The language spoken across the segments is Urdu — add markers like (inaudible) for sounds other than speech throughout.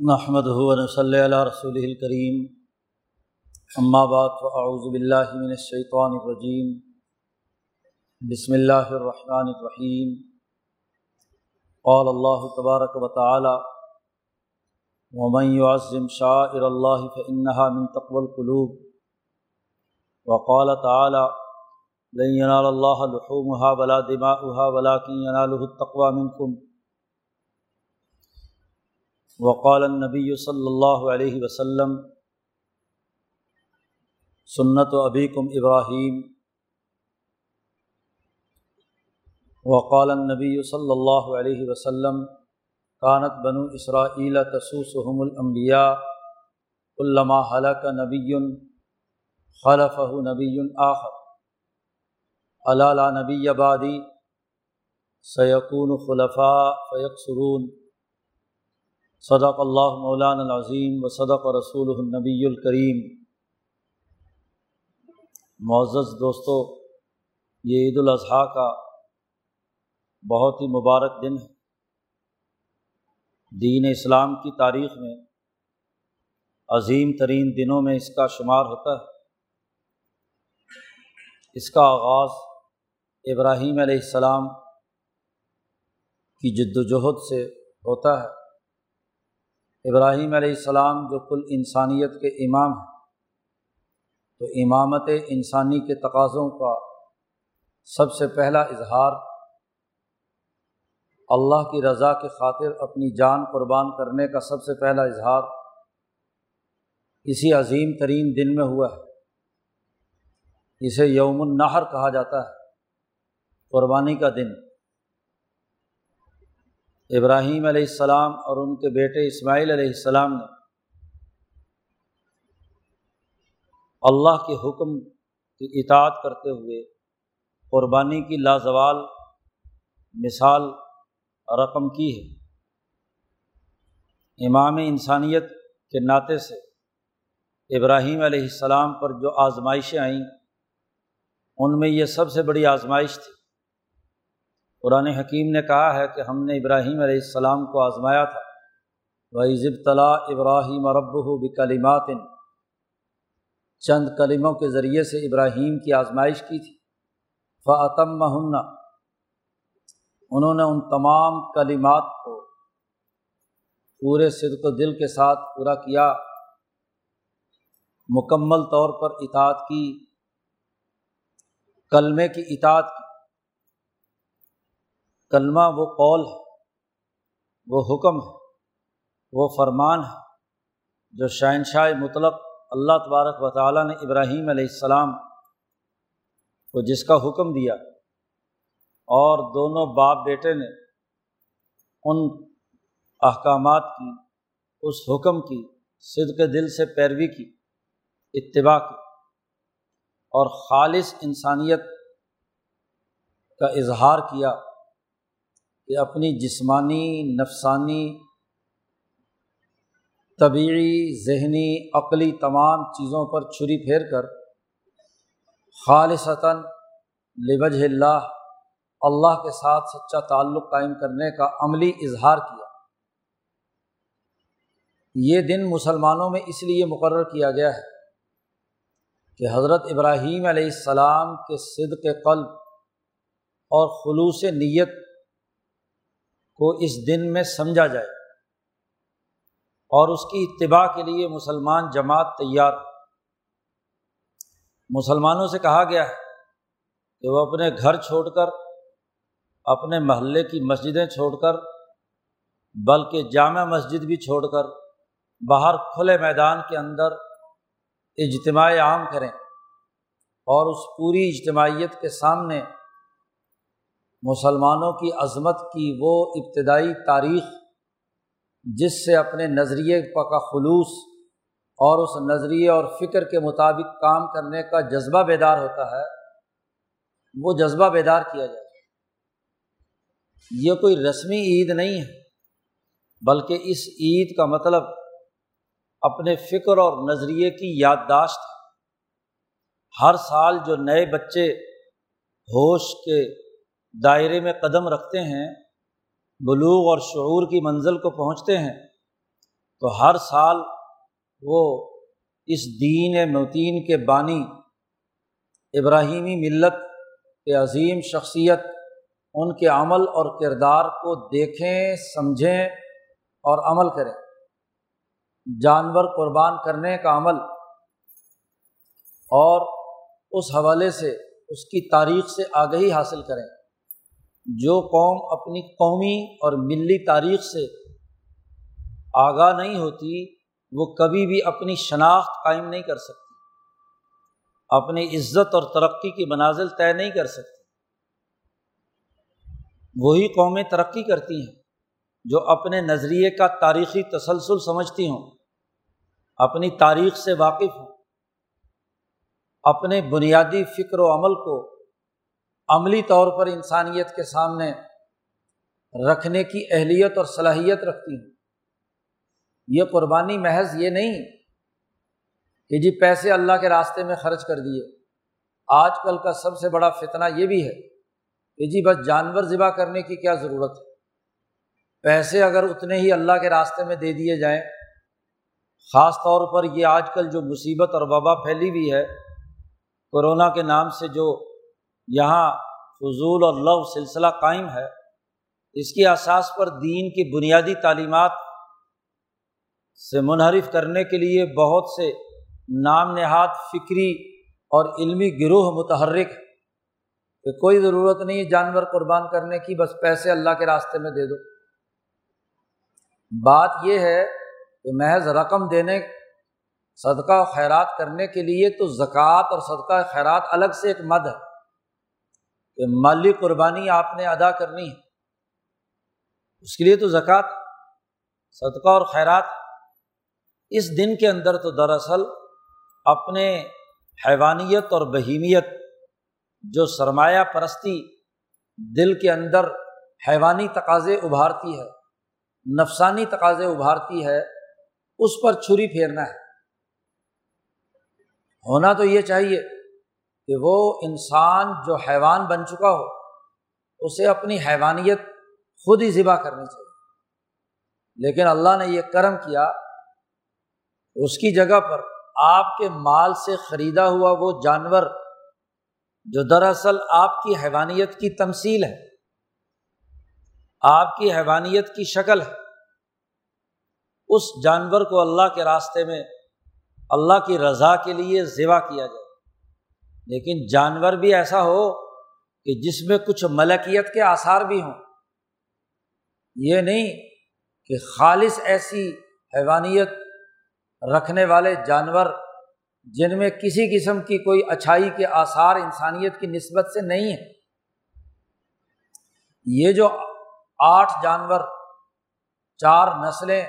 محمد ہُون صلی اللہ رسول الکریم اما بعد فاعوذ باللہ من الشیطان الرجیم بسم اللہ الرحمن الرحیم قال اللہ تبارک و تعالی ومن يعظم شاعر اللہ فإنها من تقوى القلوب. وقال تعالی لن ينال الله لحومها ولا دماؤها، ولكن يناله التقوى منكم. وقال النبی صلی اللہ علیہ وسلم سنت و ابیکم ابراہیم وقال النبی صلی اللہ علیہ وسلم کانت بنو اسرائیل تسوسحم الانبیاء علامہ حلق نبی خلف نبی آخر. علا نبی آبادی سیقون خلفاء فیق سرون صدق اللہ مولان العظیم و صدق رسول النبی الکریم۔ معزز دوستو، یہ عید الاضحیٰ کا بہت ہی مبارک دن ہے۔ دین اسلام کی تاریخ میں عظیم ترین دنوں میں اس کا شمار ہوتا ہے۔ اس کا آغاز ابراہیم علیہ السلام کی جد وجہد سے ہوتا ہے۔ ابراہیم علیہ السلام جو کل انسانیت کے امام ہیں، تو امامت انسانی کے تقاضوں کا سب سے پہلا اظہار اللہ کی رضا کے خاطر اپنی جان قربان کرنے کا سب سے پہلا اظہار اسی عظیم ترین دن میں ہوا ہے۔ اسے یوم النحر کہا جاتا ہے، قربانی کا دن۔ ابراہیم علیہ السلام اور ان کے بیٹے اسماعیل علیہ السلام نے اللہ کے حکم کی اطاعت کرتے ہوئے قربانی کی لازوال مثال رقم کی ہے۔ امام انسانیت کے ناطے سے ابراہیم علیہ السلام پر جو آزمائشیں آئیں، ان میں یہ سب سے بڑی آزمائش تھی قرآن حکیم نے کہا ہے کہ ہم نے ابراہیم علیہ السلام کو آزمایا تھا۔ وہی ضب طلاء ابراہیم رب ہو چند کلموں کے ذریعے سے ابراہیم کی آزمائش کی تھی۔ فعتم مہنہ انہوں نے ان تمام کلمات کو پورے صدق و دل کے ساتھ پورا کیا۔ مکمل طور پر اطاعت کی۔ کلمے کی اطاعت کی۔ کلمہ وہ قول ہے، وہ حکم ہے، وہ فرمان ہے جو شہنشاہ مطلق اللہ تبارک و تعالیٰ نے ابراہیم علیہ السلام کو جس کا حکم دیا اور دونوں باپ بیٹے نے ان احکامات کی، اس حکم کی صد کے دل سے پیروی کی، اتباع کی اور خالص انسانیت کا اظہار کیا کہ اپنی جسمانی، نفسانی طبعی ذہنی، عقلی تمام چیزوں پر چھری پھیر کر خالصتاً لبج اللہ اللہ کے ساتھ سچا تعلق قائم کرنے کا عملی اظہار کیا۔ یہ دن مسلمانوں میں اس لیے مقرر کیا گیا ہے کہ حضرت ابراہیم علیہ السلام کے صدق قلب اور خلوص نیت کو اس دن میں سمجھا جائے اور اس کی اتباع کے لیے مسلمان جماعت تیار مسلمانوں سے کہا گیا ہے کہ وہ اپنے گھر چھوڑ کر، اپنے محلے کی مسجدیں چھوڑ کر، بلکہ جامع مسجد بھی چھوڑ کر باہر کھلے میدان کے اندر اجتماع عام کریں اور اس پوری اجتماعیت کے سامنے مسلمانوں کی عظمت کی وہ ابتدائی تاریخ جس سے اپنے نظریے کا خلوص اور اس نظریے اور فکر کے مطابق کام کرنے کا جذبہ بیدار ہوتا ہے، وہ جذبہ بیدار کیا جائے۔ یہ کوئی رسمی عید نہیں ہے، بلکہ اس عید کا مطلب اپنے فکر اور نظریے کی یادداشت ہر سال جو نئے بچے ہوش کے دائرے میں قدم رکھتے ہیں، بلوغ اور شعور کی منزل کو پہنچتے ہیں۔ تو ہر سال وہ اس دین متین کے بانی ابراہیمی ملت کے عظیم شخصیت، ان کے عمل اور کردار کو دیکھیں، سمجھیں اور عمل کریں۔ جانور قربان کرنے کا عمل اور اس حوالے سے اس کی تاریخ سے آگہی حاصل کریں۔ جو قوم اپنی قومی اور ملی تاریخ سے آگاہ نہیں ہوتی، وہ کبھی بھی اپنی شناخت قائم نہیں کر سکتی۔ اپنی عزت اور ترقی کی منازل طے نہیں کر سکتی۔ وہی قومیں ترقی کرتی ہیں جو اپنے نظریے کا تاریخی تسلسل سمجھتی ہوں، اپنی تاریخ سے واقف ہوں، اپنے بنیادی فکر و عمل کو عملی طور پر انسانیت کے سامنے رکھنے کی اہلیت اور صلاحیت رکھتی ہوں یہ قربانی محض یہ نہیں کہ جی پیسے اللہ کے راستے میں خرچ کر دیے۔ آج کل کا سب سے بڑا فتنہ یہ بھی ہے کہ جی بس جانور ذبح کرنے کی کیا ضرورت ہے۔ پیسے اگر اتنے ہی اللہ کے راستے میں دے دیے جائیں، خاص طور پر یہ آج کل جو مصیبت اور وبا پھیلی ہوئی ہے، کورونا کے نام سے جو یہاں فضول اور لو سلسلہ قائم ہے۔ اس کی اساس پر دین کی بنیادی تعلیمات سے منحرف کرنے کے لیے بہت سے نام نہاد فکری اور علمی گروہ متحرک کہ کوئی ضرورت نہیں جانور قربان کرنے کی، بس پیسے اللہ کے راستے میں دے دو۔ بات یہ ہے کہ محض رقم دینے، صدقہ خیرات کرنے کے لیے تو زکوٰۃ اور صدقہ خیرات الگ سے ایک مد ہے۔ کہ مالی قربانی آپ نے ادا کرنی ہے۔ اس کے لیے تو زکوٰۃ، صدقہ اور خیرات اس دن کے اندر تو دراصل اپنے حیوانیت اور بہیمیت جو سرمایہ پرستی دل کے اندر حیوانی تقاضے ابھارتی ہے، نفسانی تقاضے ابھارتی ہے، اس پر چھری پھیرنا ہے۔ ہونا تو یہ چاہیے کہ وہ انسان جو حیوان بن چکا ہو، اسے اپنی حیوانیت خود ہی ذبح کرنی چاہیے۔ لیکن اللہ نے یہ کرم کیا، اس کی جگہ پر آپ کے مال سے خریدا ہوا وہ جانور جو دراصل آپ کی حیوانیت کی تمثیل ہے، آپ کی حیوانیت کی شکل ہے۔ اس جانور کو اللہ کے راستے میں، اللہ کی رضا کے لیے ذبح کیا جائے۔ لیکن جانور بھی ایسا ہو کہ جس میں کچھ ملکیت کے آثار بھی ہوں۔ یہ نہیں کہ خالص ایسی حیوانیت رکھنے والے جانور جن میں کسی قسم کی کوئی اچھائی کے آثار انسانیت کی نسبت سے نہیں ہے یہ جو آٹھ جانور، چار نسلیں،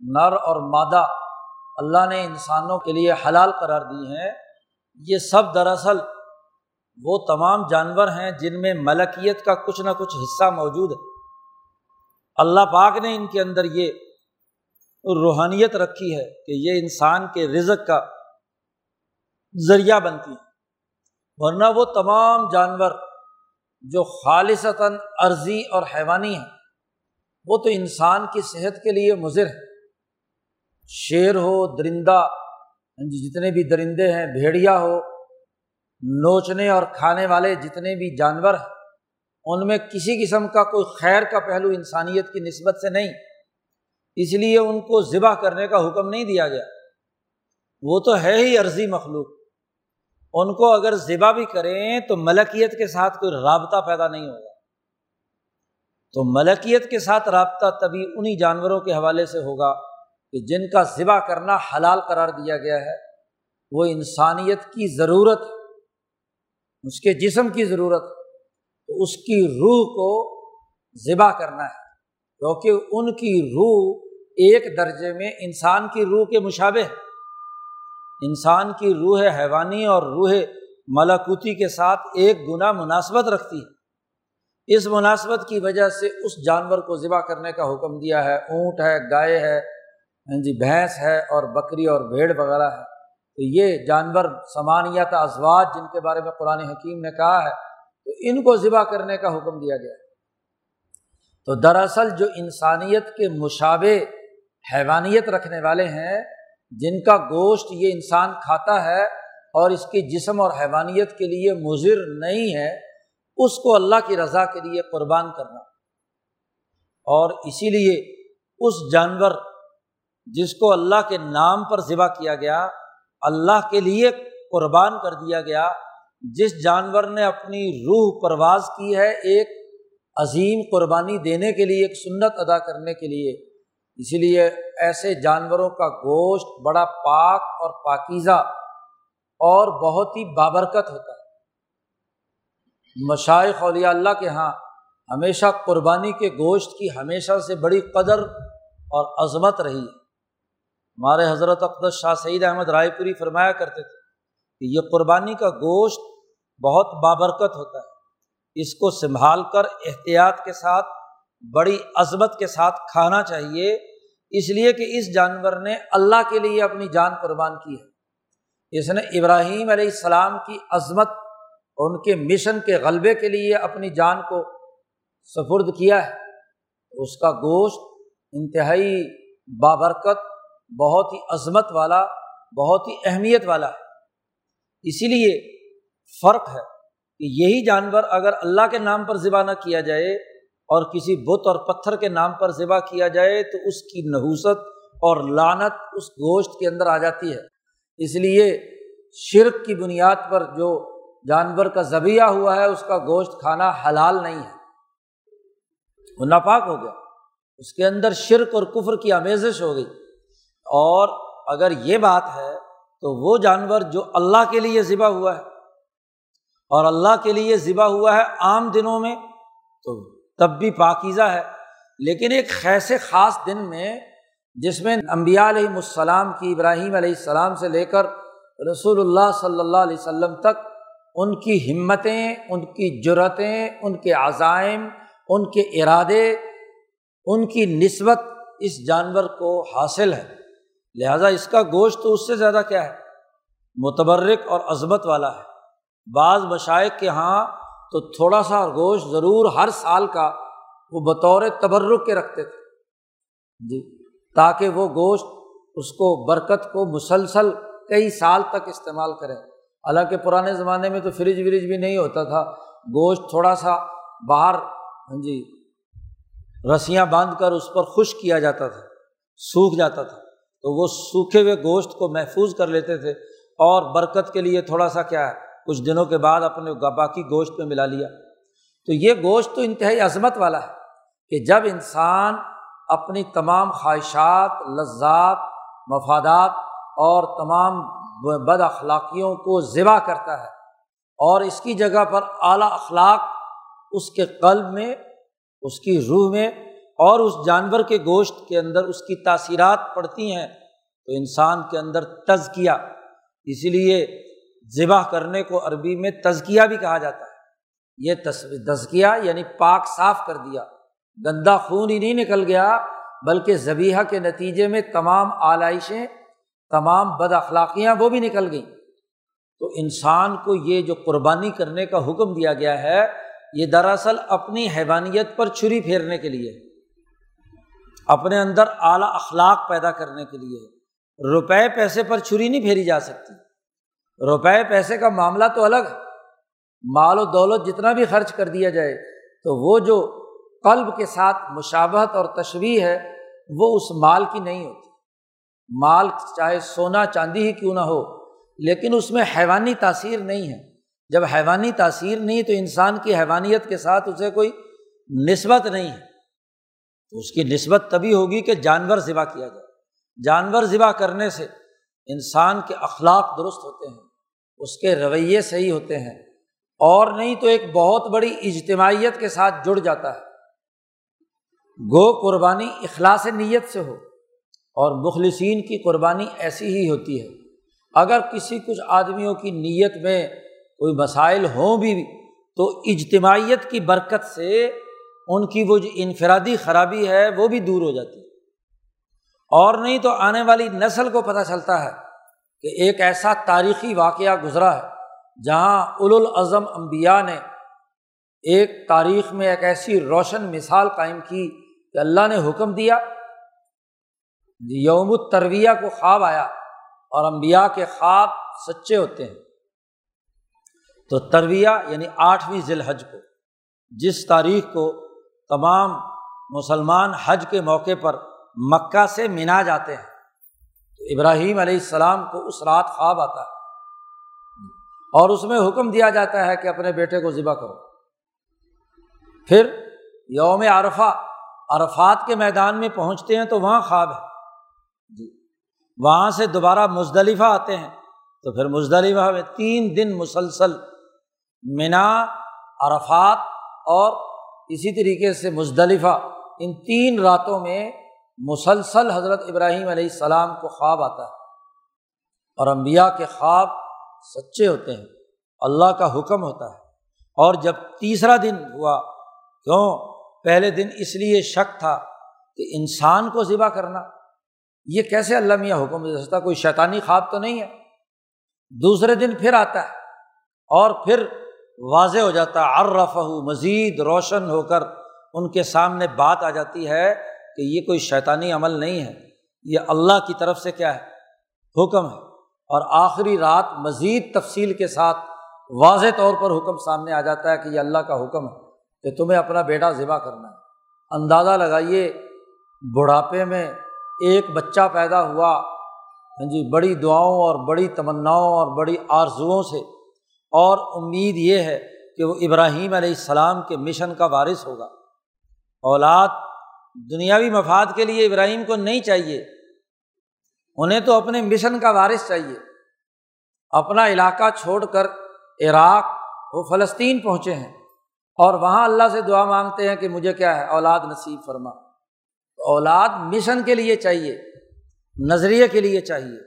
نر اور مادہ، اللہ نے انسانوں کے لیے حلال قرار دی ہیں یہ سب دراصل وہ تمام جانور ہیں جن میں ملکیت کا کچھ نہ کچھ حصہ موجود ہے۔ اللہ پاک نے ان کے اندر یہ روحانیت رکھی ہے کہ یہ انسان کے رزق کا ذریعہ بنتی ہے ورنہ وہ تمام جانور جو خالصتاً عرضی اور حیوانی ہیں، وہ تو انسان کی صحت کے لیے مضر ہے شیر ہو، درندہ ہاں جی، جتنے بھی درندے ہیں بھیڑیا ہو نوچنے اور کھانے والے جتنے بھی جانور ہیں ان میں کسی قسم کا کوئی خیر کا پہلو انسانیت کی نسبت سے نہیں۔ اس لیے ان کو ذبح کرنے کا حکم نہیں دیا گیا۔ وہ تو ہے ہی عرضی مخلوق۔ ان کو اگر ذبح بھی کریں تو ملکیت کے ساتھ کوئی رابطہ پیدا نہیں ہوگا۔ تو ملکیت کے ساتھ رابطہ تبھی انہیں جانوروں کے حوالے سے ہوگا۔ کہ جن کا ذبح کرنا حلال قرار دیا گیا ہے، وہ انسانیت کی ضرورت اس کے جسم کی ضرورت تو اس کی روح کو ذبح کرنا ہے۔ کیونکہ ان کی روح ایک درجے میں انسان کی روح کے مشابے انسان کی روح حیوانی اور روح ملاکوتی کے ساتھ ایک گنا مناسبت رکھتی ہے۔ اس مناسبت کی وجہ سے اس جانور کو ذبح کرنے کا حکم دیا ہے، اونٹ ہے، گائے ہے ہاں جی بھینس ہے اور بکری اور بھیڑ وغیرہ ہے۔ تو یہ جانور سمانیت ازواج جن کے بارے میں قرآن حکیم نے کہا ہے، تو ان کو ذبح کرنے کا حکم دیا گیا۔ تو دراصل جو انسانیت کے مشابے حیوانیت رکھنے والے ہیں، جن کا گوشت یہ انسان کھاتا ہے اور اس کے جسم اور حیوانیت کے لیے مضر نہیں ہے، اس کو اللہ کی رضا کے لیے قربان کرنا۔ اور اسی لیے اس جانور جس کو اللہ کے نام پر ذبح کیا گیا، اللہ کے لیے قربان کر دیا گیا۔ جس جانور نے اپنی روح پرواز کی ہے، ایک عظیم قربانی دینے کے لیے، ایک سنت ادا کرنے کے لیے۔ اسی لیے ایسے جانوروں کا گوشت بڑا پاک اور پاکیزہ اور بہت ہی بابرکت ہوتا ہے۔ مشائق اولیاء اللہ کے ہاں ہمیشہ قربانی کے گوشت کی ہمیشہ سے بڑی قدر اور عظمت رہی ہے۔ ہمارے حضرت اقدس شاہ سعید احمد رائے پوری فرمایا کرتے تھے کہ یہ قربانی کا گوشت بہت بابرکت ہوتا ہے۔ اس کو سنبھال کر احتیاط کے ساتھ، بڑی عظمت کے ساتھ کھانا چاہیے۔ اس لیے کہ اس جانور نے اللہ کے لیے اپنی جان قربان کی ہے۔ اس نے ابراہیم علیہ السلام کی عظمت، ان کے مشن کے غلبے کے لیے اپنی جان کو سفرد کیا ہے۔ اس کا گوشت انتہائی بابرکت بہت ہی عظمت والا، بہت ہی اہمیت والا ہے۔ اسی لیے فرق ہے کہ یہی جانور اگر اللہ کے نام پر ذبح نہ کیا جائے اور کسی بت اور پتھر کے نام پر ذبح کیا جائے، تو اس کی نحوست اور لانت اس گوشت کے اندر آ جاتی ہے۔ اس لیے شرک کی بنیاد پر جو جانور کا ذبیہ ہوا ہے، اس کا گوشت کھانا حلال نہیں ہے۔ وہ ناپاک ہو گیا۔ اس کے اندر شرک اور کفر کی آمیزش ہو گئی۔ اور اگر یہ بات ہے تو وہ جانور جو اللہ کے لیے ذبح ہوا ہے، اور اللہ کے لیے ذبح ہوا ہے عام دنوں میں، تو تب بھی پاکیزہ ہے۔ لیکن ایک خیسے خاص دن میں، جس میں امبیا علیہ السلام کی ابراہیم علیہ السلام سے لے کر رسول اللہ صلی اللہ علیہ وسلم تک، ان کی ہمتیں، ان کی جرتیں، ان کے عزائم، ان کے ارادے، ان کی نسبت اس جانور کو حاصل ہے۔ لہٰذا اس کا گوشت تو اس سے زیادہ کیا ہے؟ متبرک اور عظمت والا ہے۔ بعض مشائق کے یہاں تو تھوڑا سا گوشت ضرور ہر سال کا وہ بطور تبرک کے رکھتے تھے۔ جی تاکہ وہ گوشت اس کو برکت کو مسلسل کئی سال تک استعمال کرے۔ حالانکہ پرانے زمانے میں تو فریج وریج بھی نہیں ہوتا تھا۔ گوشت تھوڑا سا باہر ہاں جی رسیاں باندھ کر اس پر خشک کیا جاتا تھا، سوکھ جاتا تھا۔ تو وہ سوکھے ہوئے گوشت کو محفوظ کر لیتے تھے اور برکت کے لیے تھوڑا سا کیا ہے، کچھ دنوں کے بعد اپنے باقی گوشت میں ملا لیا۔ تو یہ گوشت تو انتہائی عظمت والا ہے کہ جب انسان اپنی تمام خواہشات، لذات، مفادات اور تمام بد اخلاقیوں کو ذبح کرتا ہے اور اس کی جگہ پر اعلیٰ اخلاق اس کے قلب میں، اس کی روح میں اور اس جانور کے گوشت کے اندر اس کی تاثیرات پڑتی ہیں تو انسان کے اندر تزکیہ، اس لیے ذبح کرنے کو عربی میں تزکیہ بھی کہا جاتا ہے۔ یہ تزکیہ یعنی پاک صاف کر دیا۔ گندا خون ہی نہیں نکل گیا، بلکہ ذبیحہ کے نتیجے میں تمام آلائشیں، تمام بد اخلاقیاں وہ بھی نکل گئیں۔ تو انسان کو یہ جو قربانی کرنے کا حکم دیا گیا ہے، یہ دراصل اپنی حیوانیت پر چھری پھیرنے کے لیے ہے۔ اپنے اندر اعلیٰ اخلاق پیدا کرنے کے لیے روپے پیسے پر چھری نہیں پھیری جا سکتی۔ روپے پیسے کا معاملہ تو الگ، مال و دولت جتنا بھی خرچ کر دیا جائے، تو وہ جو قلب کے ساتھ مشابہت اور تشویح ہے، وہ اس مال کی نہیں ہوتی۔ مال چاہے سونا چاندی ہی کیوں نہ ہو، لیکن اس میں حیوانی تاثیر نہیں ہے۔ جب حیوانی تاثیر نہیں تو انسان کی حیوانیت کے ساتھ اسے کوئی نسبت نہیں ہے۔ تو اس کی نسبت تبھی ہوگی کہ جانور ذبح کیا جائے۔ جانور ذبح کرنے سے انسان کے اخلاق درست ہوتے ہیں، اس کے رویے صحیح ہوتے ہیں، اور نہیں تو ایک بہت بڑی اجتماعیت کے ساتھ جڑ جاتا ہے۔ گو قربانی اخلاص نیت سے ہو، اور مخلصین کی قربانی ایسی ہی ہوتی ہے۔ اگر کسی کچھ آدمیوں کی نیت میں کوئی مسائل ہوں بھی، تو اجتماعیت کی برکت سے ان کی وہ جو انفرادی خرابی ہے وہ بھی دور ہو جاتی ہے۔ اور نہیں تو آنے والی نسل کو پتہ چلتا ہے کہ ایک ایسا تاریخی واقعہ گزرا ہے جہاں الاظم امبیا نے ایک تاریخ میں ایک ایسی روشن مثال قائم کی کہ اللہ نے حکم دیا، یوم الترویہ کو خواب آیا اور امبیا کے خواب سچے ہوتے ہیں۔ تو ترویہ یعنی آٹھویں ذی الحج کو، جس تاریخ کو تمام مسلمان حج کے موقع پر مکہ سے منا جاتے ہیں۔ تو ابراہیم علیہ السلام کو اس رات خواب آتا ہے اور اس میں حکم دیا جاتا ہے کہ اپنے بیٹے کو ذبح کرو۔ پھر یوم عرفہ، عرفات کے میدان میں پہنچتے ہیں تو وہاں خواب ہے۔ جی وہاں سے دوبارہ مزدلفہ آتے ہیں۔ تو پھر مزدلفہ میں تین دن مسلسل منا عرفات اور اسی طریقے سے مزدلفہ ان تین راتوں میں مسلسل حضرت ابراہیم علیہ السلام کو خواب آتا ہے اور امبیا کے خواب سچے ہوتے ہیں، اللہ کا حکم ہوتا ہے۔ اور جب تیسرا دن ہوا، کیوں؟ پہلے دن اس لیے شک تھا کہ انسان کو ذبح کرنا۔ یہ کیسے اللہ میاں حکم دے سکتا؟ کوئی شیطانی خواب تو نہیں ہے۔ دوسرے دن پھر آتا ہے اور پھر واضح ہو جاتا ہے مزید روشن ہو کر ان کے سامنے بات آ جاتی ہے کہ یہ کوئی شیطانی عمل نہیں ہے، یہ اللہ کی طرف سے کیا ہے؟ حکم ہے۔ اور آخری رات مزید تفصیل کے ساتھ واضح طور پر حکم سامنے آ جاتا ہے کہ یہ اللہ کا حکم ہے کہ تمہیں اپنا بیٹا ذبح کرنا ہے۔ اندازہ لگائیے، بڑھاپے میں ایک بچہ پیدا ہوا ہاں جی بڑی دعاؤں اور بڑی تمناؤں اور بڑی آرزوؤں سے اور امید یہ ہے کہ وہ ابراہیم علیہ السلام کے مشن کا وارث ہوگا۔ اولاد دنیاوی مفاد کے لیے ابراہیم کو نہیں چاہیے۔ انہیں تو اپنے مشن کا وارث چاہیے۔ اپنا علاقہ چھوڑ کر عراق وہ فلسطین پہنچے ہیں اور وہاں اللہ سے دعا مانگتے ہیں کہ مجھے کیا ہے؟ اولاد نصیب فرما۔ اولاد مشن کے لیے چاہیے، نظریے کے لیے چاہیے۔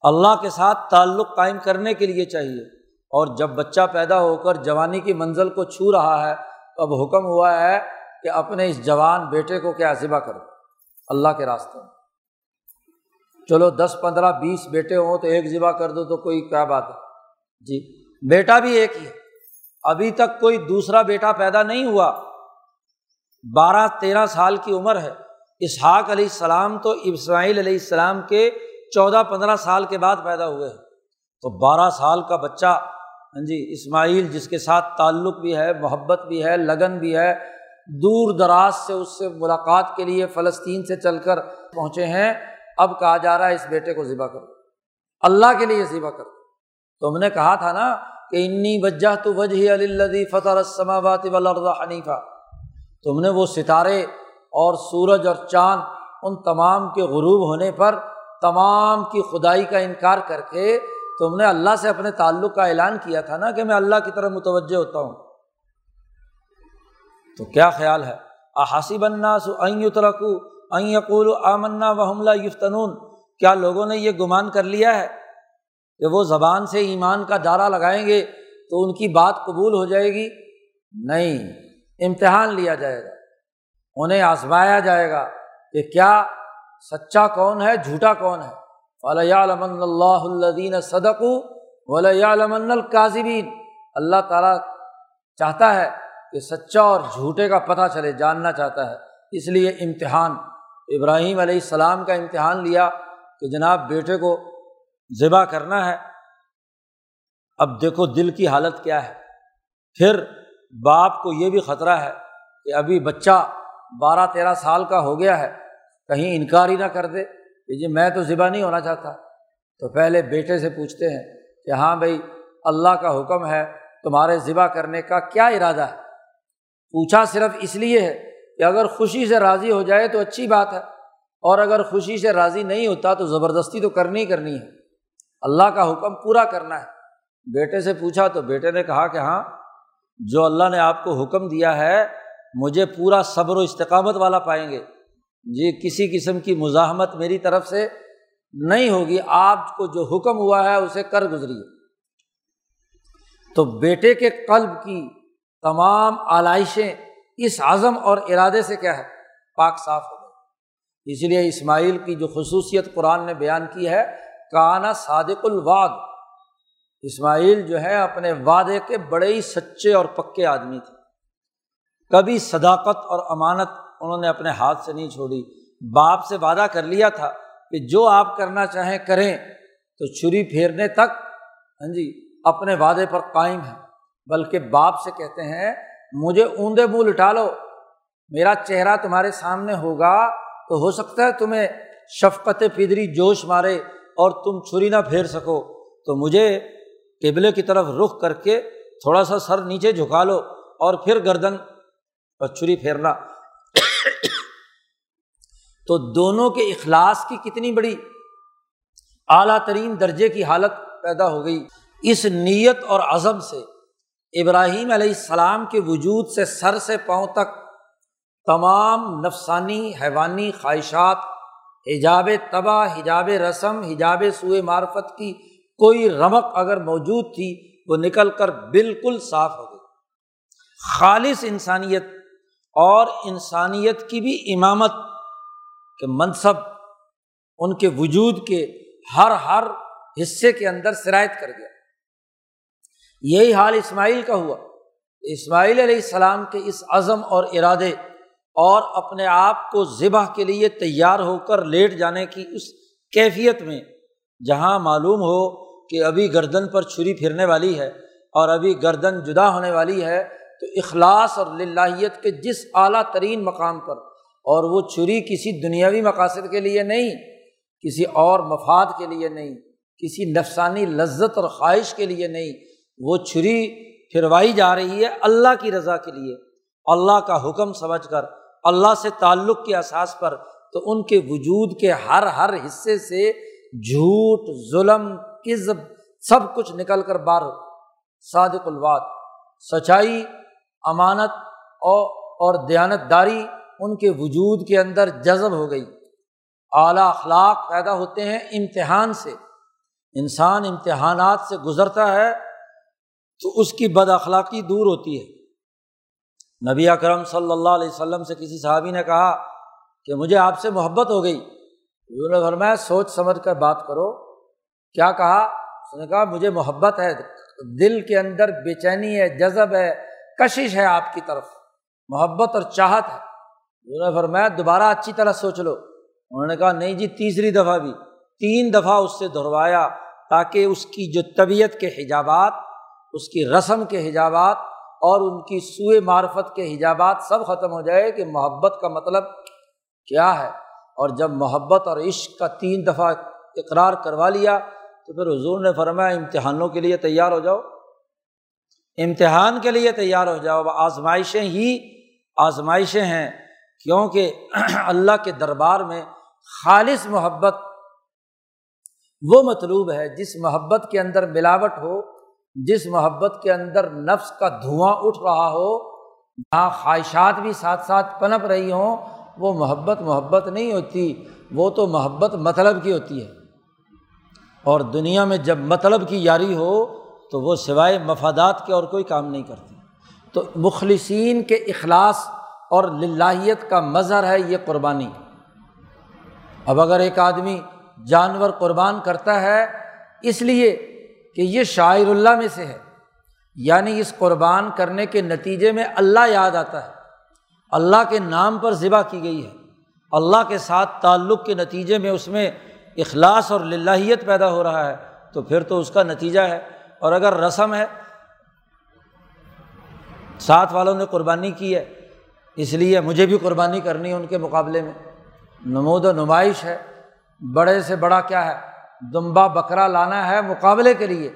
اللہ کے ساتھ تعلق قائم کرنے کے لیے چاہیے۔ اور جب بچہ پیدا ہو کر جوانی کی منزل کو چھو رہا ہے، تو اب حکم ہوا ہے کہ اپنے اس جوان بیٹے کو کیا ذبح کرو۔ اللہ کے راستے۔ میں چلو دس، پندرہ، بیس بیٹے ہوں تو ایک ذبح کر دو تو کوئی کیا بات ہے۔ جی بیٹا بھی ایک ہی ہے۔ ابھی تک کوئی دوسرا بیٹا پیدا نہیں ہوا۔ بارہ، تیرہ سال کی عمر ہے۔ اسحاق علیہ السلام تو اسماعیل علیہ السلام کے چودہ پندرہ سال کے بعد پیدا ہوئے ہیں۔ تو بارہ سال کا بچہ ہاں جی اسماعیل، جس کے ساتھ تعلق بھی ہے، محبت بھی ہے، لگن بھی ہے، دور دراز سے اس سے ملاقات کے لیے فلسطین سے چل کر پہنچے ہیں۔ اب کہا جا رہا ہے اس بیٹے کو ذبح کرو۔ اللہ کے لیے ذبح کرو۔ تو ہم نے کہا تھا نا کہ انی وجہ تو وجہ علی فتح السماوات والارض حنیفہ تم نے وہ ستارے اور سورج اور چاند، ان تمام کے غروب ہونے پر تمام کی خدائی کا انکار کر کے تم نے اللہ سے اپنے تعلق کا اعلان کیا تھا نا کہ میں اللہ کی طرف متوجہ ہوتا ہوں۔ تو کیا خیال ہے؟ احاسی بننا سو ترکو یقول آمنا و حملہ یفتنون۔ کیا لوگوں نے یہ گمان کر لیا ہے کہ وہ زبان سے ایمان کا دارہ لگائیں گے تو ان کی بات قبول ہو جائے گی؟ نہیں، امتحان لیا جائے گا۔ انہیں آزمایا جائے گا کہ کیا سچا کون ہے، جھوٹا کون ہے؟ فلیہ المن اللہ الدین صدق ولیہ القاظبین اللہ تعالیٰ چاہتا ہے کہ سچا اور جھوٹے کا پتہ چلے، جاننا چاہتا ہے۔ اس لیے امتحان، ابراہیم علیہ السلام کا امتحان لیا کہ جناب بیٹے کو ذبح کرنا ہے۔ اب دیکھو دل کی حالت کیا ہے۔ پھر باپ کو یہ بھی خطرہ ہے کہ ابھی بچہ بارہ تیرہ سال کا ہو گیا ہے۔ کہیں انکار ہی نہ کر دے کہ جی میں تو ذبح نہیں ہونا چاہتا۔ تو پہلے بیٹے سے پوچھتے ہیں کہ ہاں بھائی، اللہ کا حکم ہے تمہارے ذبح کرنے کا کیا ارادہ ہے؟ پوچھا صرف اس لیے ہے کہ اگر خوشی سے راضی ہو جائے تو اچھی بات ہے، اور اگر خوشی سے راضی نہیں ہوتا تو زبردستی تو کرنی ہی کرنی ہے۔ اللہ کا حکم پورا کرنا ہے۔ بیٹے سے پوچھا تو بیٹے نے کہا کہ ہاں جو اللہ نے آپ کو حکم دیا ہے، مجھے پورا صبر و استقامت والا پائیں گے۔ جی کسی قسم کی مزاحمت میری طرف سے نہیں ہوگی۔ آپ کو جو حکم ہوا ہے، اسے کر گزری تو بیٹے کے قلب کی تمام آلائشیں اس عزم اور ارادے سے کیا ہے؟ پاک صاف ہو گئے۔ اس لیے اسماعیل کی جو خصوصیت قرآن نے بیان کی ہے کانا صادق الواد اسماعیل جو ہے، اپنے وعدے کے بڑے ہی سچے اور پکے آدمی تھے۔ کبھی صداقت اور امانت انہوں نے اپنے ہاتھ سے نہیں چھوڑی، باپ سے وعدہ کر لیا تھا کہ جو آپ کرنا چاہیں کریں۔ تو چھری پھیرنے تک ہاں جی اپنے وعدے پر قائم ہے بلکہ باپ سے کہتے ہیں، مجھے اوندے منہ لٹا لو، میرا چہرہ تمہارے سامنے ہوگا تو ہو سکتا ہے تمہیں شفقت پدری جوش مارے اور تم چھری نہ پھیر سکو۔ تو مجھے قبلے کی طرف رخ کر کے تھوڑا سا سر نیچے جھکا لو اور پھر گردن اور چھری پھیرنا۔ تو دونوں کے اخلاص کی کتنی بڑی اعلیٰ ترین درجے کی حالت پیدا ہو گئی۔ اس نیت اور عزم سے ابراہیم علیہ السلام کے وجود سے سر سے پاؤں تک تمام نفسانی، حیوانی خواہشات، حجاب تباہ، حجاب رسم، حجاب سوئے معرفت کی کوئی رمق اگر موجود تھی، وہ نکل کر بالکل صاف ہو گئی۔ خالص انسانیت اور انسانیت کی بھی امامت کے منصب ان کے وجود کے ہر ہر حصے کے اندر شرائط کر گیا۔ یہی حال اسماعیل کا ہوا۔ اسماعیل علیہ السلام کے اس عزم اور ارادے اور اپنے آپ کو ذبح کے لیے تیار ہو کر لیٹ جانے کی اس کیفیت میں، جہاں معلوم ہو کہ ابھی گردن پر چھری پھرنے والی ہے اور ابھی گردن جدا ہونے والی ہے تو اخلاص اور للہیت کے جس اعلیٰ ترین مقام پر، اور وہ چھری کسی دنیاوی مقاصد کے لیے نہیں، کسی اور مفاد کے لیے نہیں، کسی نفسانی لذت اور خواہش کے لیے نہیں، وہ چھری پھروائی جا رہی ہے اللہ کی رضا کے لیے۔ اللہ کا حکم سمجھ کر، اللہ سے تعلق کے احساس پر، تو ان کے وجود کے ہر ہر حصے سے جھوٹ، ظلم کزب سب کچھ نکل کر بار صادق الواد سچائی امانت اور اور دیانت داری ان کے وجود کے اندر جذب ہو گئی۔ اعلیٰ اخلاق پیدا ہوتے ہیں امتحان سے۔ انسان امتحانات سے گزرتا ہے تو اس کی بد اخلاقی دور ہوتی ہے۔ نبی اکرم صلی اللہ علیہ وسلم سے کسی صحابی نے کہا کہ مجھے آپ سے محبت ہو گئی۔ انہوں نے فرمایا، سوچ سمجھ کر بات کرو۔ کیا کہا؟ اس نے کہا، مجھے محبت ہے۔ دل کے اندر بے چینی ہے، جذب ہے۔ کشش ہے آپ کی طرف، محبت اور چاہت ہے۔ انہوں نے فرمایا، دوبارہ اچھی طرح سوچ لو۔ انہوں نے کہا، نہیں جی تیسری دفعہ بھی۔ تین دفعہ اس سے دہروایا تاکہ اس کی جو طبیعت کے حجابات، اس کی رسم کے حجابات اور ان کی سوئے معرفت کے حجابات سب ختم ہو جائے کہ محبت کا مطلب کیا ہے۔ اور جب محبت اور عشق کا تین دفعہ اقرار کروا لیا تو پھر حضور نے فرمایا، امتحانوں کے لیے تیار ہو جاؤ۔ امتحان کے لیے تیار ہو جاؤ آزمائشیں ہی آزمائشیں ہیں۔ کیونکہ (clears throat) اللہ کے دربار میں خالص محبت وہ مطلوب ہے جس محبت کے اندر ملاوٹ ہو، جس محبت کے اندر نفس کا دھواں اٹھ رہا ہو، جہاں خواہشات بھی ساتھ ساتھ پنپ رہی ہوں، وہ محبت محبت نہیں ہوتی، وہ تو محبت مطلب کی ہوتی ہے۔ اور دنیا میں جب مطلب کی یاری ہو تو وہ سوائے مفادات کے اور کوئی کام نہیں کرتی۔ تو مخلصین کے اخلاص اور للہیت کا مظہر ہے یہ قربانی۔ اب اگر ایک آدمی جانور قربان کرتا ہے، اس لیے کہ یہ شاعر اللہ میں سے ہے یعنی اس قربان کرنے کے نتیجے میں اللہ یاد آتا ہے۔ اللہ کے نام پر ذبح کی گئی ہے۔ اللہ کے ساتھ تعلق کے نتیجے میں اس میں اخلاص اور للہیت پیدا ہو رہا ہے۔ تو پھر تو اس کا نتیجہ ہے۔ اور اگر رسم ہے، ساتھ والوں نے قربانی کی ہے، اس لیے مجھے بھی قربانی کرنی ہے ان کے مقابلے میں۔ نمود و نمائش ہے، بڑے سے بڑا کیا ہے؟ دمبا بکرا لانا ہے مقابلے کے لیے۔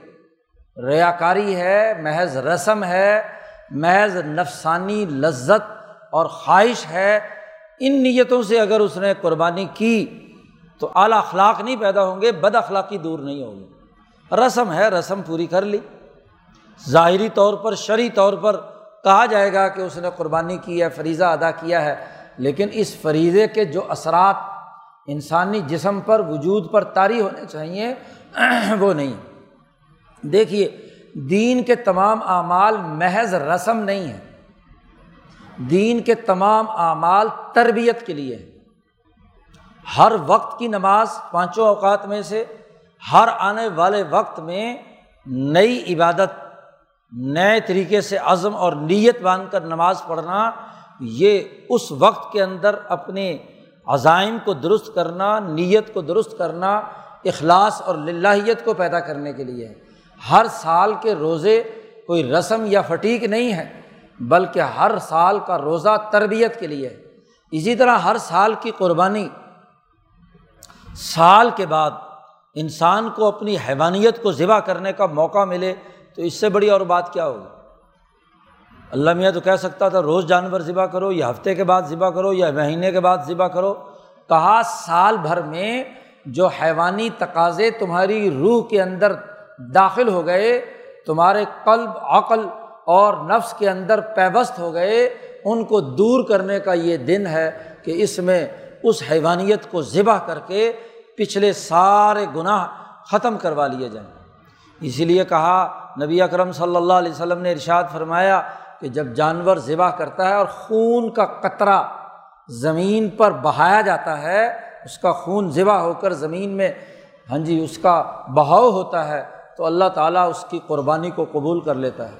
ریا کاری ہے، محض رسم ہے، محض نفسانی لذت اور خواہش ہے۔ ان نیتوں سے اگر اس نے قربانی کی تو اعلیٰ اخلاق نہیں پیدا ہوں گے، بد اخلاقی دور نہیں ہوگی رسم ہے، رسم پوری کر لی۔ ظاہری طور پر، شرعی طور پر کہا جائے گا کہ اس نے قربانی کی ہے، فریضہ ادا کیا ہے۔ لیکن اس فریضے کے جو اثرات انسانی جسم پر وجود پر طاری ہونے چاہیے، (clears throat) وہ نہیں۔ دیکھیے، دین کے تمام اعمال محض رسم نہیں ہے دین کے تمام اعمال تربیت کے لیے ہر وقت کی نماز پانچوں اوقات میں سے ہر آنے والے وقت میں نئی عبادت، نئے طریقے سے عزم اور نیت باندھ کر نماز پڑھنا، یہ اس وقت کے اندر اپنے عزائم کو درست کرنا، نیت کو درست کرنا، اخلاص اور للہیت کو پیدا کرنے کے لیے ہے۔ ہر سال کے روزے کوئی رسم یا فٹیک نہیں ہے، بلکہ ہر سال کا روزہ تربیت کے لیے ہے۔ اسی طرح ہر سال کی قربانی سال کے بعد انسان کو اپنی حیوانیت کو ذبح کرنے کا موقع ملے تو اس سے بڑی اور بات کیا ہوگی؟ اللہ میاں تو کہہ سکتا تھا، روز جانور ذبح کرو، یا ہفتے کے بعد ذبح کرو، یا مہینے کے بعد ذبح کرو۔ کہا، سال بھر میں جو حیوانی تقاضے تمہاری روح کے اندر داخل ہو گئے، تمہارے قلب، عقل اور نفس کے اندر پیوست ہو گئے، ان کو دور کرنے کا یہ دن ہے کہ اس میں اس حیوانیت کو ذبح کر کے پچھلے سارے گناہ ختم کروا لیے جائیں۔ اسی لیے کہا نبی اکرم صلی اللہ علیہ وسلم نے ارشاد فرمایا کہ جب جانور ذبح کرتا ہے اور خون کا قطرہ زمین پر بہایا جاتا ہے، اس کا خون ذبح ہو کر زمین میں ہاں جی اس کا بہاؤ ہوتا ہے، تو اللہ تعالیٰ اس کی قربانی کو قبول کر لیتا ہے۔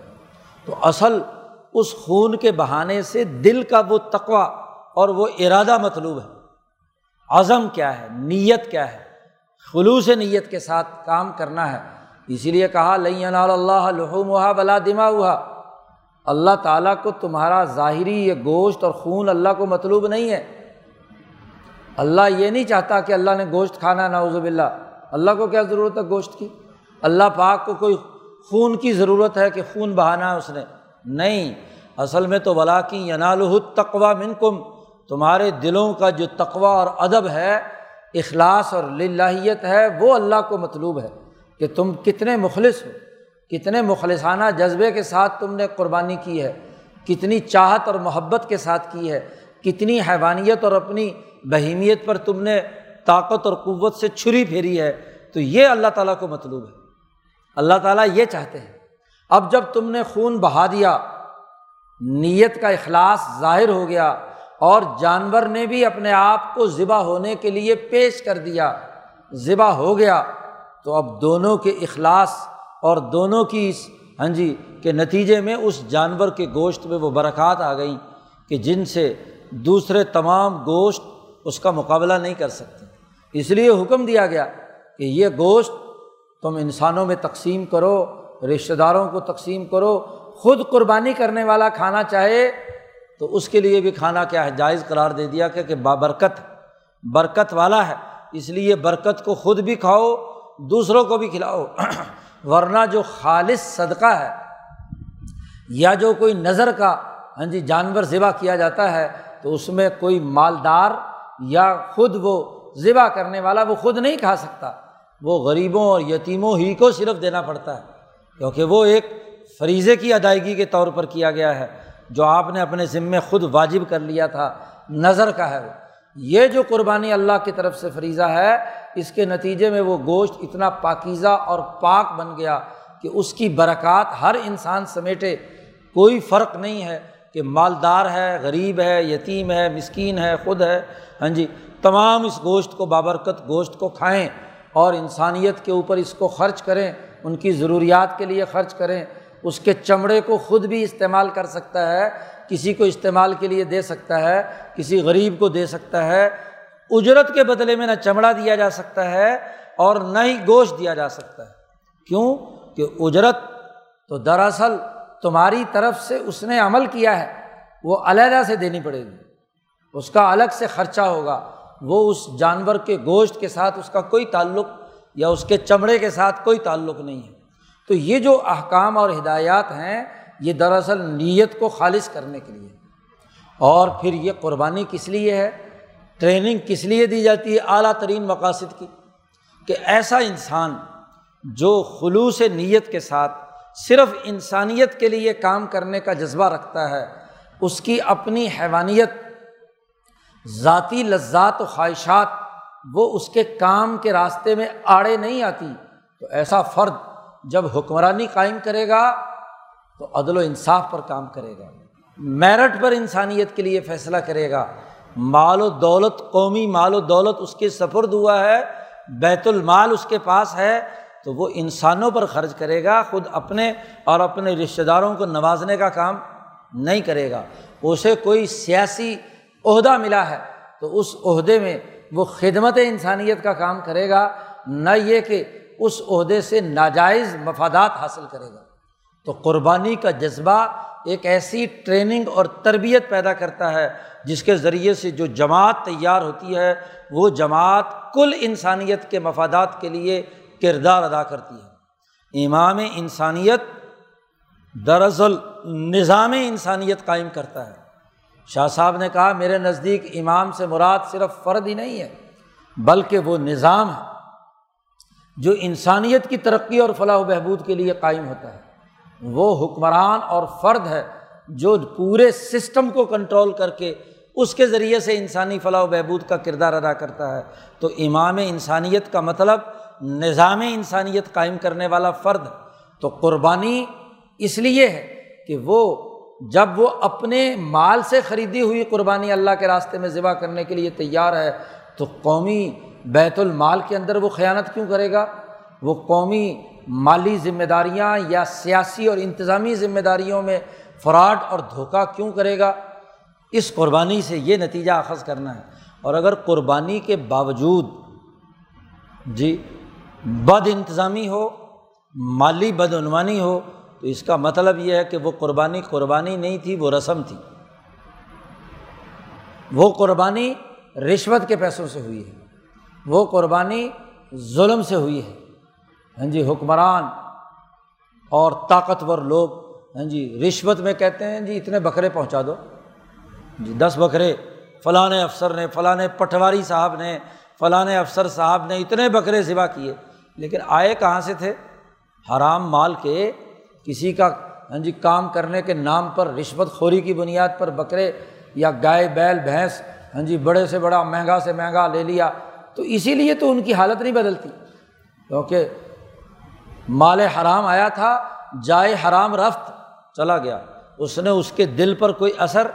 تو اصل اس خون کے بہانے سے دل کا وہ تقوا اور وہ ارادہ مطلوب ہے۔ عزم کیا ہے، نیت کیا ہے، خلوص نیت کے ساتھ کام کرنا ہے۔ اسی لیے کہا لئی اللہ لحوم ہوا بلا دما ہوا اللہ تعالیٰ کو تمہارا ظاہری یہ گوشت اور خون اللہ کو مطلوب نہیں ہے۔ اللہ یہ نہیں چاہتا کہ اللہ نے گوشت کھانا ناوز باللہ۔ اللہ کو کیا ضرورت ہے گوشت کی؟ اللہ پاک کو کوئی خون کی ضرورت ہے کہ خون بہانا ہے اس نے۔ نہیں، اصل میں تو ولا کی ینال تقوا من کم تمہارے دلوں کا جو تقوا اور ادب ہے، اخلاص اور للہیت ہے، وہ اللہ کو مطلوب ہے کہ تم کتنے مخلص ہو، کتنے مخلصانہ جذبے کے ساتھ تم نے قربانی کی ہے، کتنی چاہت اور محبت کے ساتھ کی ہے، کتنی حیوانیت اور اپنی بہیمیت پر تم نے طاقت اور قوت سے چھری پھیری ہے۔ تو یہ اللہ تعالیٰ کو مطلوب ہے۔ اللہ تعالیٰ یہ چاہتے ہیں۔ اب جب تم نے خون بہا دیا، نیت کا اخلاص ظاہر ہو گیا اور جانور نے بھی اپنے آپ کو ذبح ہونے کے لیے پیش کر دیا، ذبح ہو گیا۔ تو اب دونوں کے اخلاص اور دونوں کی اس ہاں جی کے نتیجے میں اس جانور کے گوشت میں وہ برکات آ گئیں کہ جن سے دوسرے تمام گوشت اس کا مقابلہ نہیں کر سکتے۔ اس لیے حکم دیا گیا کہ یہ گوشت تم انسانوں میں تقسیم کرو، رشتہ داروں کو تقسیم کرو، خود قربانی کرنے والا کھانا چاہے تو اس کے لیے بھی کھانا کیا ہے؟ جائز قرار دے دیا کہ کہ بابرکت برکت والا ہے۔ اس لیے برکت کو خود بھی کھاؤ، دوسروں کو بھی کھلاؤ۔ (clears throat) ورنہ جو خالص صدقہ ہے، یا جو کوئی نظر کا ہاں جی جانور ذبح کیا جاتا ہے، تو اس میں کوئی مالدار یا خود وہ ذبح کرنے والا وہ خود نہیں کھا سکتا۔ وہ غریبوں اور یتیموں ہی کو صرف دینا پڑتا ہے۔ کیونکہ وہ ایک فریضے کی ادائیگی کے طور پر کیا گیا ہے۔ جو آپ نے اپنے ذمے خود واجب کر لیا تھا، نظر کا ہے وہ۔ یہ جو قربانی اللہ کی طرف سے فریضہ ہے، اس کے نتیجے میں وہ گوشت اتنا پاکیزہ اور پاک بن گیا کہ اس کی برکات ہر انسان سمیٹے۔ کوئی فرق نہیں ہے کہ مالدار ہے، غریب ہے، یتیم ہے، مسکین ہے، خود ہے۔ ہاں جی تمام اس گوشت کو، بابرکت گوشت کو کھائیں اور انسانیت کے اوپر اس کو خرچ کریں، ان کی ضروریات کے لیے خرچ کریں۔ اس کے چمڑے کو خود بھی استعمال کر سکتا ہے، کسی کو استعمال کے لیے دے سکتا ہے، کسی غریب کو دے سکتا ہے۔ اجرت کے بدلے میں نہ چمڑا دیا جا سکتا ہے اور نہ ہی گوشت دیا جا سکتا ہے۔ کیوں؟ کہ اجرت تو دراصل تمہاری طرف سے اس نے عمل کیا ہے، وہ علیحدہ سے دینی پڑے گی۔ اس کا الگ سے خرچہ ہوگا۔ وہ اس جانور کے گوشت کے ساتھ اس کا کوئی تعلق یا اس کے چمڑے کے ساتھ کوئی تعلق نہیں ہے۔ تو یہ جو احکام اور ہدایات ہیں، یہ دراصل نیت کو خالص کرنے کے لیے۔ اور پھر یہ قربانی کس لیے ہے؟ ٹریننگ کس لیے دی جاتی ہے؟ اعلیٰ ترین مقاصد کی۔ کہ ایسا انسان جو خلوص نیت کے ساتھ صرف انسانیت کے لیے کام کرنے کا جذبہ رکھتا ہے، اس کی اپنی حیوانیت، ذاتی لذات و خواہشات، وہ اس کے کام کے راستے میں آڑے نہیں آتی، تو ایسا فرد جب حکمرانی قائم کرے گا تو عدل و انصاف پر کام کرے گا۔ میرٹ پر انسانیت کے لیے فیصلہ کرے گا۔ مال و دولت، قومی مال و دولت اس کے سفرد ہوا ہے، بیت المال اس کے پاس ہے، تو وہ انسانوں پر خرچ کرے گا، خود اپنے اور اپنے رشتہ داروں کو نوازنے کا کام نہیں کرے گا۔ اسے کوئی سیاسی عہدہ ملا ہے، تو اس عہدے میں وہ خدمت انسانیت کا کام کرے گا۔ نہ یہ کہ اس عہدے سے ناجائز مفادات حاصل کرے گا۔ تو قربانی کا جذبہ ایک ایسی ٹریننگ اور تربیت پیدا کرتا ہے، جس کے ذریعے سے جو جماعت تیار ہوتی ہے، وہ جماعت کل انسانیت کے مفادات کے لیے کردار ادا کرتی ہے۔ امام انسانیت دراصل نظام انسانیت قائم کرتا ہے۔ شاہ صاحب نے کہا، میرے نزدیک امام سے مراد صرف فرد ہی نہیں ہے، بلکہ وہ نظام ہے۔ جو انسانیت کی ترقی اور فلاح و بہبود کے لیے قائم ہوتا ہے، وہ حکمران اور فرد ہے جو پورے سسٹم کو کنٹرول کر کے اس کے ذریعے سے انسانی فلاح و بہبود کا کردار ادا کرتا ہے۔ تو امام انسانیت کا مطلب نظام انسانیت قائم کرنے والا فرد۔ تو قربانی اس لیے ہے کہ وہ جب وہ اپنے مال سے خریدی ہوئی قربانی اللہ کے راستے میں ذبح کرنے کے لیے تیار ہے، تو قومی بیت المال کے اندر وہ خیانت کیوں کرے گا؟ وہ قومی مالی ذمہ داریاں یا سیاسی اور انتظامی ذمہ داریوں میں فراڈ اور دھوکہ کیوں کرے گا؟ اس قربانی سے یہ نتیجہ اخذ کرنا ہے۔ اور اگر قربانی کے باوجود جی بد انتظامی ہو، مالی بدعنوانی ہو، تو اس کا مطلب یہ ہے کہ وہ قربانی قربانی نہیں تھی، وہ رسم تھی۔ وہ قربانی رشوت کے پیسوں سے ہوئی ہے۔ وہ قربانی ظلم سے ہوئی ہے۔ ہاں جی حکمران اور طاقتور لوگ ہاں جی رشوت میں کہتے ہیں جی اتنے بکرے پہنچا دو۔ جی دس بکرے فلاں افسر نے فلاں پٹواری صاحب نے فلاں افسر صاحب نے اتنے بکرے ذبح کیے۔ لیکن آئے کہاں سے تھے؟ حرام مال کے کسی کا ہاں جی کام کرنے کے نام پر، رشوت خوری کی بنیاد پر بکرے یا گائے، بیل، بھینس ہاں جی بڑے سے بڑا، مہنگا سے مہنگا لے لیا۔ تو اسی لیے تو ان کی حالت نہیں بدلتی۔ کیونکہ مال حرام آیا تھا، جائے حرام رفت چلا گیا۔ اس نے اس کے دل پر کوئی اثر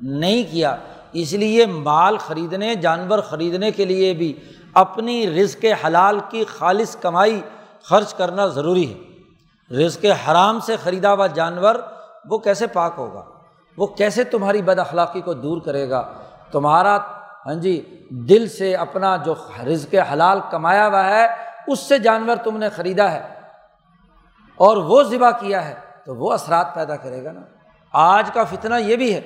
نہیں کیا۔ اس لیے مال خریدنے، جانور خریدنے کے لیے بھی اپنی رزق حلال کی خالص کمائی خرچ کرنا ضروری ہے۔ رزق حرام سے خریدا ہوا جانور وہ کیسے پاک ہوگا؟ وہ کیسے تمہاری بد اخلاقی کو دور کرے گا؟ تمہارا ہاں جی دل سے اپنا جو رزق حلال کمایا ہوا ہے، اس سے جانور تم نے خریدا ہے۔ اور وہ ذبح کیا ہے، تو وہ اثرات پیدا کرے گا نا۔ آج کا فتنہ یہ بھی ہے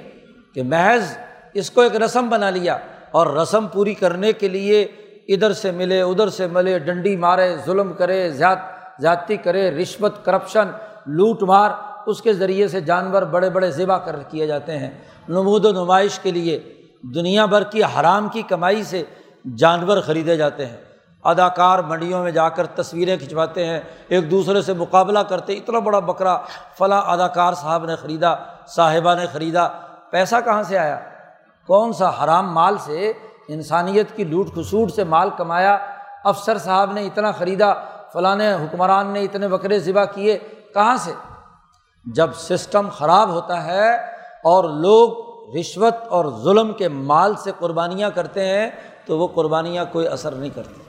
کہ محض اس کو ایک رسم بنا لیا اور رسم پوری کرنے کے لیے ادھر سے ملے، ادھر سے ملے، ڈنڈی مارے، ظلم کرے، زیاد، زیادتی کرے، رشوت، کرپشن، لوٹ مار، اس کے ذریعے سے جانور بڑے بڑے ذبح کر کیے جاتے ہیں۔ نمود و نمائش کے لیے دنیا بھر کی حرام کی کمائی سے جانور خریدے جاتے ہیں۔ اداکار منڈیوں میں جا کر تصویریں کھنچواتے ہیں، ایک دوسرے سے مقابلہ کرتے اتنا بڑا بکرا فلاں اداکار صاحب نے خریدا، صاحبہ نے خریدا۔ پیسہ کہاں سے آیا؟ کون سا حرام مال سے انسانیت کی لوٹ کھسوٹ سے مال کمایا؟ افسر صاحب نے اتنا خریدا، فلاں حکمران نے اتنے بکرے ذبح کیے، کہاں سے؟ جب سسٹم خراب ہوتا ہے اور لوگ رشوت اور ظلم کے مال سے قربانیاں کرتے ہیں تو وہ قربانیاں کوئی اثر نہیں کرتی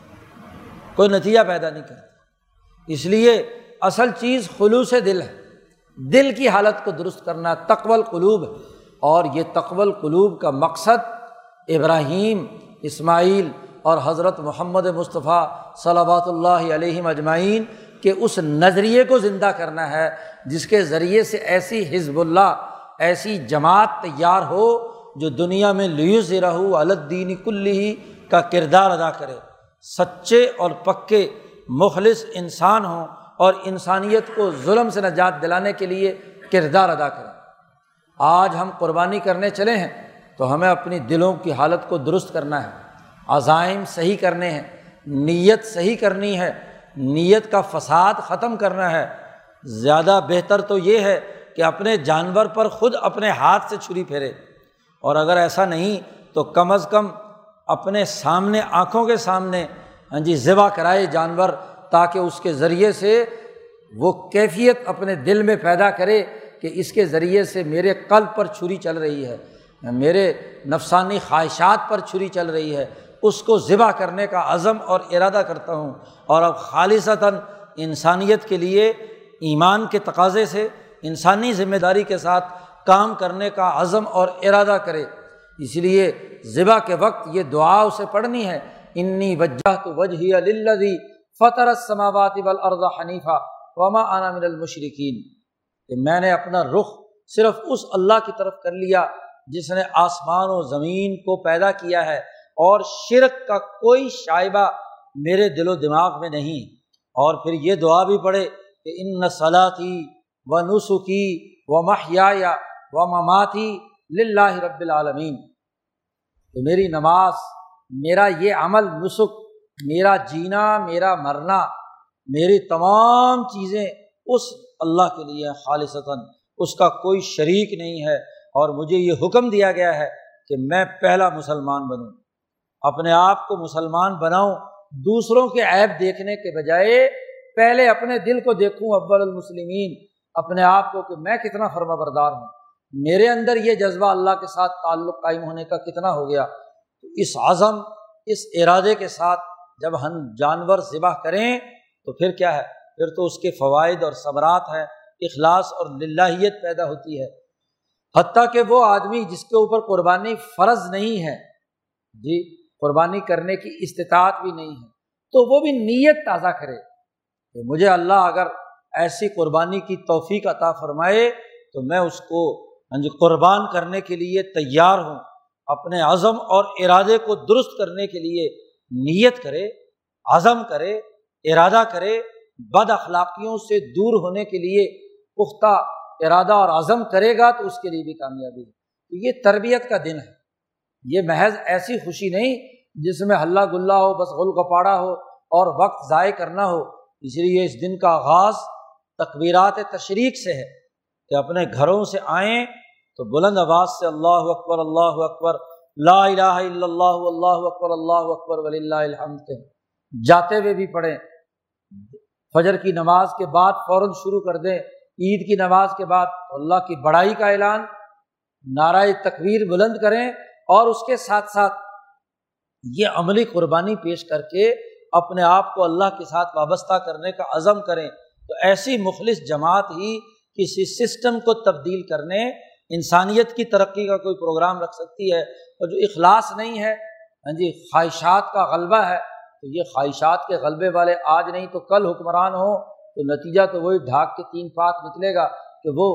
کوئی نتیجہ پیدا نہیں کرتی اس لیے اصل چیز خلوص دل ہے۔ دل کی حالت کو درست کرنا تقول قلوب ہے۔ اور یہ تقول قلوب کا مقصد ابراہیم، اسماعیل اور حضرت محمد مصطفیٰ صلابات اللہ علیہ مجمعین کے اس نظریے کو زندہ کرنا ہے، جس کے ذریعے سے ایسی حزب اللہ ایسی جماعت تیار ہو جو دنیا میں لیوز رہو الدین کلی کا کردار ادا کرے۔ سچے اور پکے مخلص انسان ہوں اور انسانیت کو ظلم سے نجات دلانے کے لیے کردار ادا کریں۔ آج ہم قربانی کرنے چلے ہیں تو ہمیں اپنی دلوں کی حالت کو درست کرنا ہے۔ عزائم صحیح کرنے ہیں، نیت صحیح کرنی ہے، نیت کا فساد ختم کرنا ہے۔ زیادہ بہتر تو یہ ہے کہ اپنے جانور پر خود اپنے ہاتھ سے چھری پھیرے۔ اور اگر ایسا نہیں تو کم از کم اپنے سامنے، آنکھوں کے سامنے ہاں جی ذبح کرائے جانور تاکہ اس کے ذریعے سے وہ کیفیت اپنے دل میں پیدا کرے کہ اس کے ذریعے سے میرے قلب پر چھری چل رہی ہے، میرے نفسانی خواہشات پر چھری چل رہی ہے۔ اس کو ذبح کرنے کا عزم اور ارادہ کرتا ہوں۔ اور اب خالصتاً انسانیت کے لیے ایمان کے تقاضے سے انسانی ذمہ داری کے ساتھ کام کرنے کا عزم اور ارادہ کرے۔ اس لیے ذبح کے وقت یہ دعا اسے پڑھنی ہے۔ انی وجہ تو وجہ اللّی فطر سماوات والارض حنیفہ وما آنا من المشرقین کہ میں نے اپنا رخ صرف اس اللہ کی طرف کر لیا جس نے آسمان و زمین کو پیدا کیا ہے اور شرک کا کوئی شائبہ میرے دل و دماغ میں نہیں۔ اور پھر یہ دعا بھی پڑھے کہ ان نسلاتی و نسخی و محیا و مماتی لاہ رب العالمین۔ تو میری نماز، میرا یہ عمل نسخ میرا جینا، میرا مرنا، میری تمام چیزیں اس اللہ کے لیے خالصتاً، اس کا کوئی شریک نہیں ہے۔ اور مجھے یہ حکم دیا گیا ہے کہ میں پہلا مسلمان بنوں۔ اپنے آپ کو مسلمان بناؤں، دوسروں کے عیب دیکھنے کے بجائے پہلے اپنے دل کو دیکھوں، اول المسلمین۔ اپنے آپ کو کہ میں کتنا فرما بردار ہوں۔ میرے اندر یہ جذبہ اللہ کے ساتھ تعلق قائم ہونے کا کتنا ہو گیا۔ تو اس عزم، اس ارادے کے ساتھ جب ہم جانور ذبح کریں، تو پھر کیا ہے؟ پھر تو اس کے فوائد اور ثمرات ہیں، اخلاص اور للہیت پیدا ہوتی ہے۔ حتیٰ کہ وہ آدمی جس کے اوپر قربانی فرض نہیں ہے جی قربانی کرنے کی استطاعت بھی نہیں ہے، تو وہ بھی نیت تازہ کرے کہ مجھے اللہ اگر ایسی قربانی کی توفیق عطا فرمائے تو میں اس کو ہاں جی قربان کرنے کے لیے تیار ہوں۔ اپنے عزم اور ارادے کو درست کرنے کے لیے نیت کرے، عزم کرے، ارادہ کرے، بد اخلاقیوں سے دور ہونے کے لیے پختہ ارادہ اور عزم کرے گا تو اس کے لیے بھی کامیابی ہے۔ یہ تربیت کا دن ہے۔ یہ محض ایسی خوشی نہیں جس میں ہلہ گلا ہو، بس غل کپاڑا ہو اور وقت ضائع کرنا ہو۔ اس لیے اس دن کا آغاز تقبیرات تشریق سے ہے کہ اپنے گھروں سے آئیں تو بلند آواز سے اللہ اکبر اللہ اکبر، لا الہ الا اللہ اللہ اکبر اللہ اکبر ولی اللہ الحمد جاتے ہوئے بھی پڑھیں۔ فجر کی نماز کے بعد فوراً شروع کر دیں۔ عید کی نماز کے بعد اللہ کی بڑائی کا اعلان نعرۂ تکبیر بلند کریں اور اس کے ساتھ ساتھ یہ عملی قربانی پیش کر کے اپنے آپ کو اللہ کے ساتھ وابستہ کرنے کا عزم کریں۔ تو ایسی مخلص جماعت ہی کسی سسٹم کو تبدیل کرنے، انسانیت کی ترقی کا کوئی پروگرام رکھ سکتی ہے اور جو اخلاص نہیں ہے ہاں جی خواہشات کا غلبہ ہے، تو یہ خواہشات کے غلبے والے آج نہیں تو کل حکمران ہوں، تو نتیجہ تو وہی ڈھاک کے تین پاک نکلے گا کہ وہ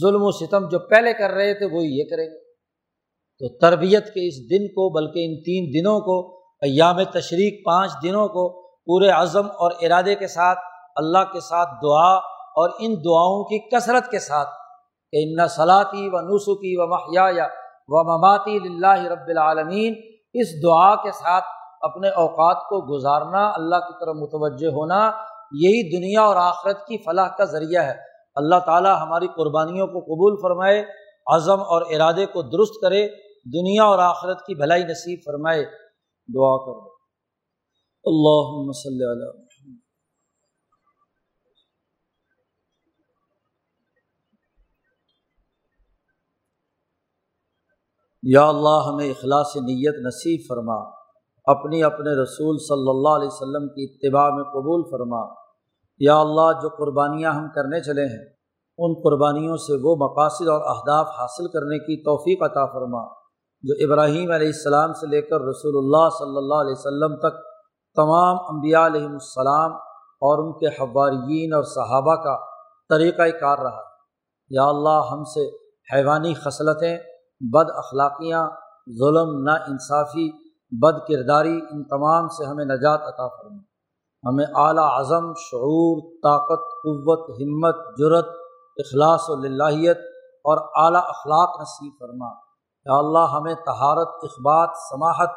ظلم و ستم جو پہلے کر رہے تھے وہی یہ کریں گے۔ تو تربیت کے اس دن کو، بلکہ ان تین دنوں کو، ایام تشریق پانچ دنوں کو، پورے عزم اور ارادے کے ساتھ اللہ کے ساتھ دعا اور ان دعاؤں کی کثرت کے ساتھ کہ ان صلاحی و نسخی و محیا و مماتی اللہ رب العالمین، اس دعا کے ساتھ اپنے اوقات کو گزارنا، اللہ کی طرف متوجہ ہونا، یہی دنیا اور آخرت کی فلاح کا ذریعہ ہے۔ اللہ تعالیٰ ہماری قربانیوں کو قبول فرمائے، عزم اور ارادے کو درست کرے، دنیا اور آخرت کی بھلائی نصیب فرمائے۔ دعا کر اللہ یا اللہ ہمیں اخلاص نیت نصیب فرما، اپنی اپنے رسول صلی اللہ علیہ وسلم کی اتباع میں قبول فرما۔ یا اللہ، جو قربانیاں ہم کرنے چلے ہیں، ان قربانیوں سے وہ مقاصد اور اہداف حاصل کرنے کی توفیق عطا فرما، جو ابراہیم علیہ السلام سے لے کر رسول اللہ صلی اللہ علیہ وسلم تک تمام انبیاء علیہم السلام اور ان کے حواریین اور صحابہ کا طریقۂ کار رہا۔ یا اللہ، ہم سے حیوانی خصلتیں بد اخلاقیاں، ظلم نا انصافی بد کرداری، ان تمام سے ہمیں نجات عطا فرما ہمیں اعلیٰ اعظم شعور، طاقت، قوت، ہمت جرت اخلاص و للہیت اور اعلیٰ اخلاق نصیب فرما۔ یا اللہ، ہمیں تہارت اخبات، سماحت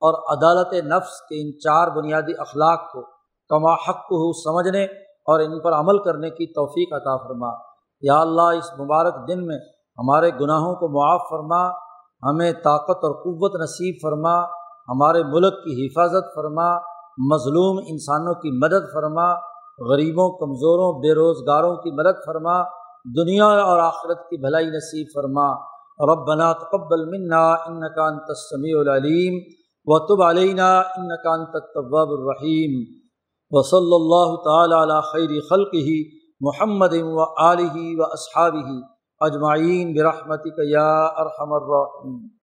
اور عدالت نفس کے ان چار بنیادی اخلاق کو کما حق کو سمجھنے اور ان پر عمل کرنے کی توفیق عطا فرما۔ یا اللہ، اس مبارک دن میں ہمارے گناہوں کو معاف فرما، ہمیں طاقت اور قوت نصیب فرما، ہمارے ملک کی حفاظت فرما، مظلوم انسانوں کی مدد فرما، غریبوں، کمزوروں، بے روزگاروں کی مدد فرما، دنیا اور آخرت کی بھلائی نصیب فرما۔ ربنا تقبل منا انك انت السميع العليم وتب علينا انك انت التواب الرحيم وصلى الله تعالى على خير خلقه محمد وآله واصحابه اجمعین برحمتك یا ارحم الراحمین۔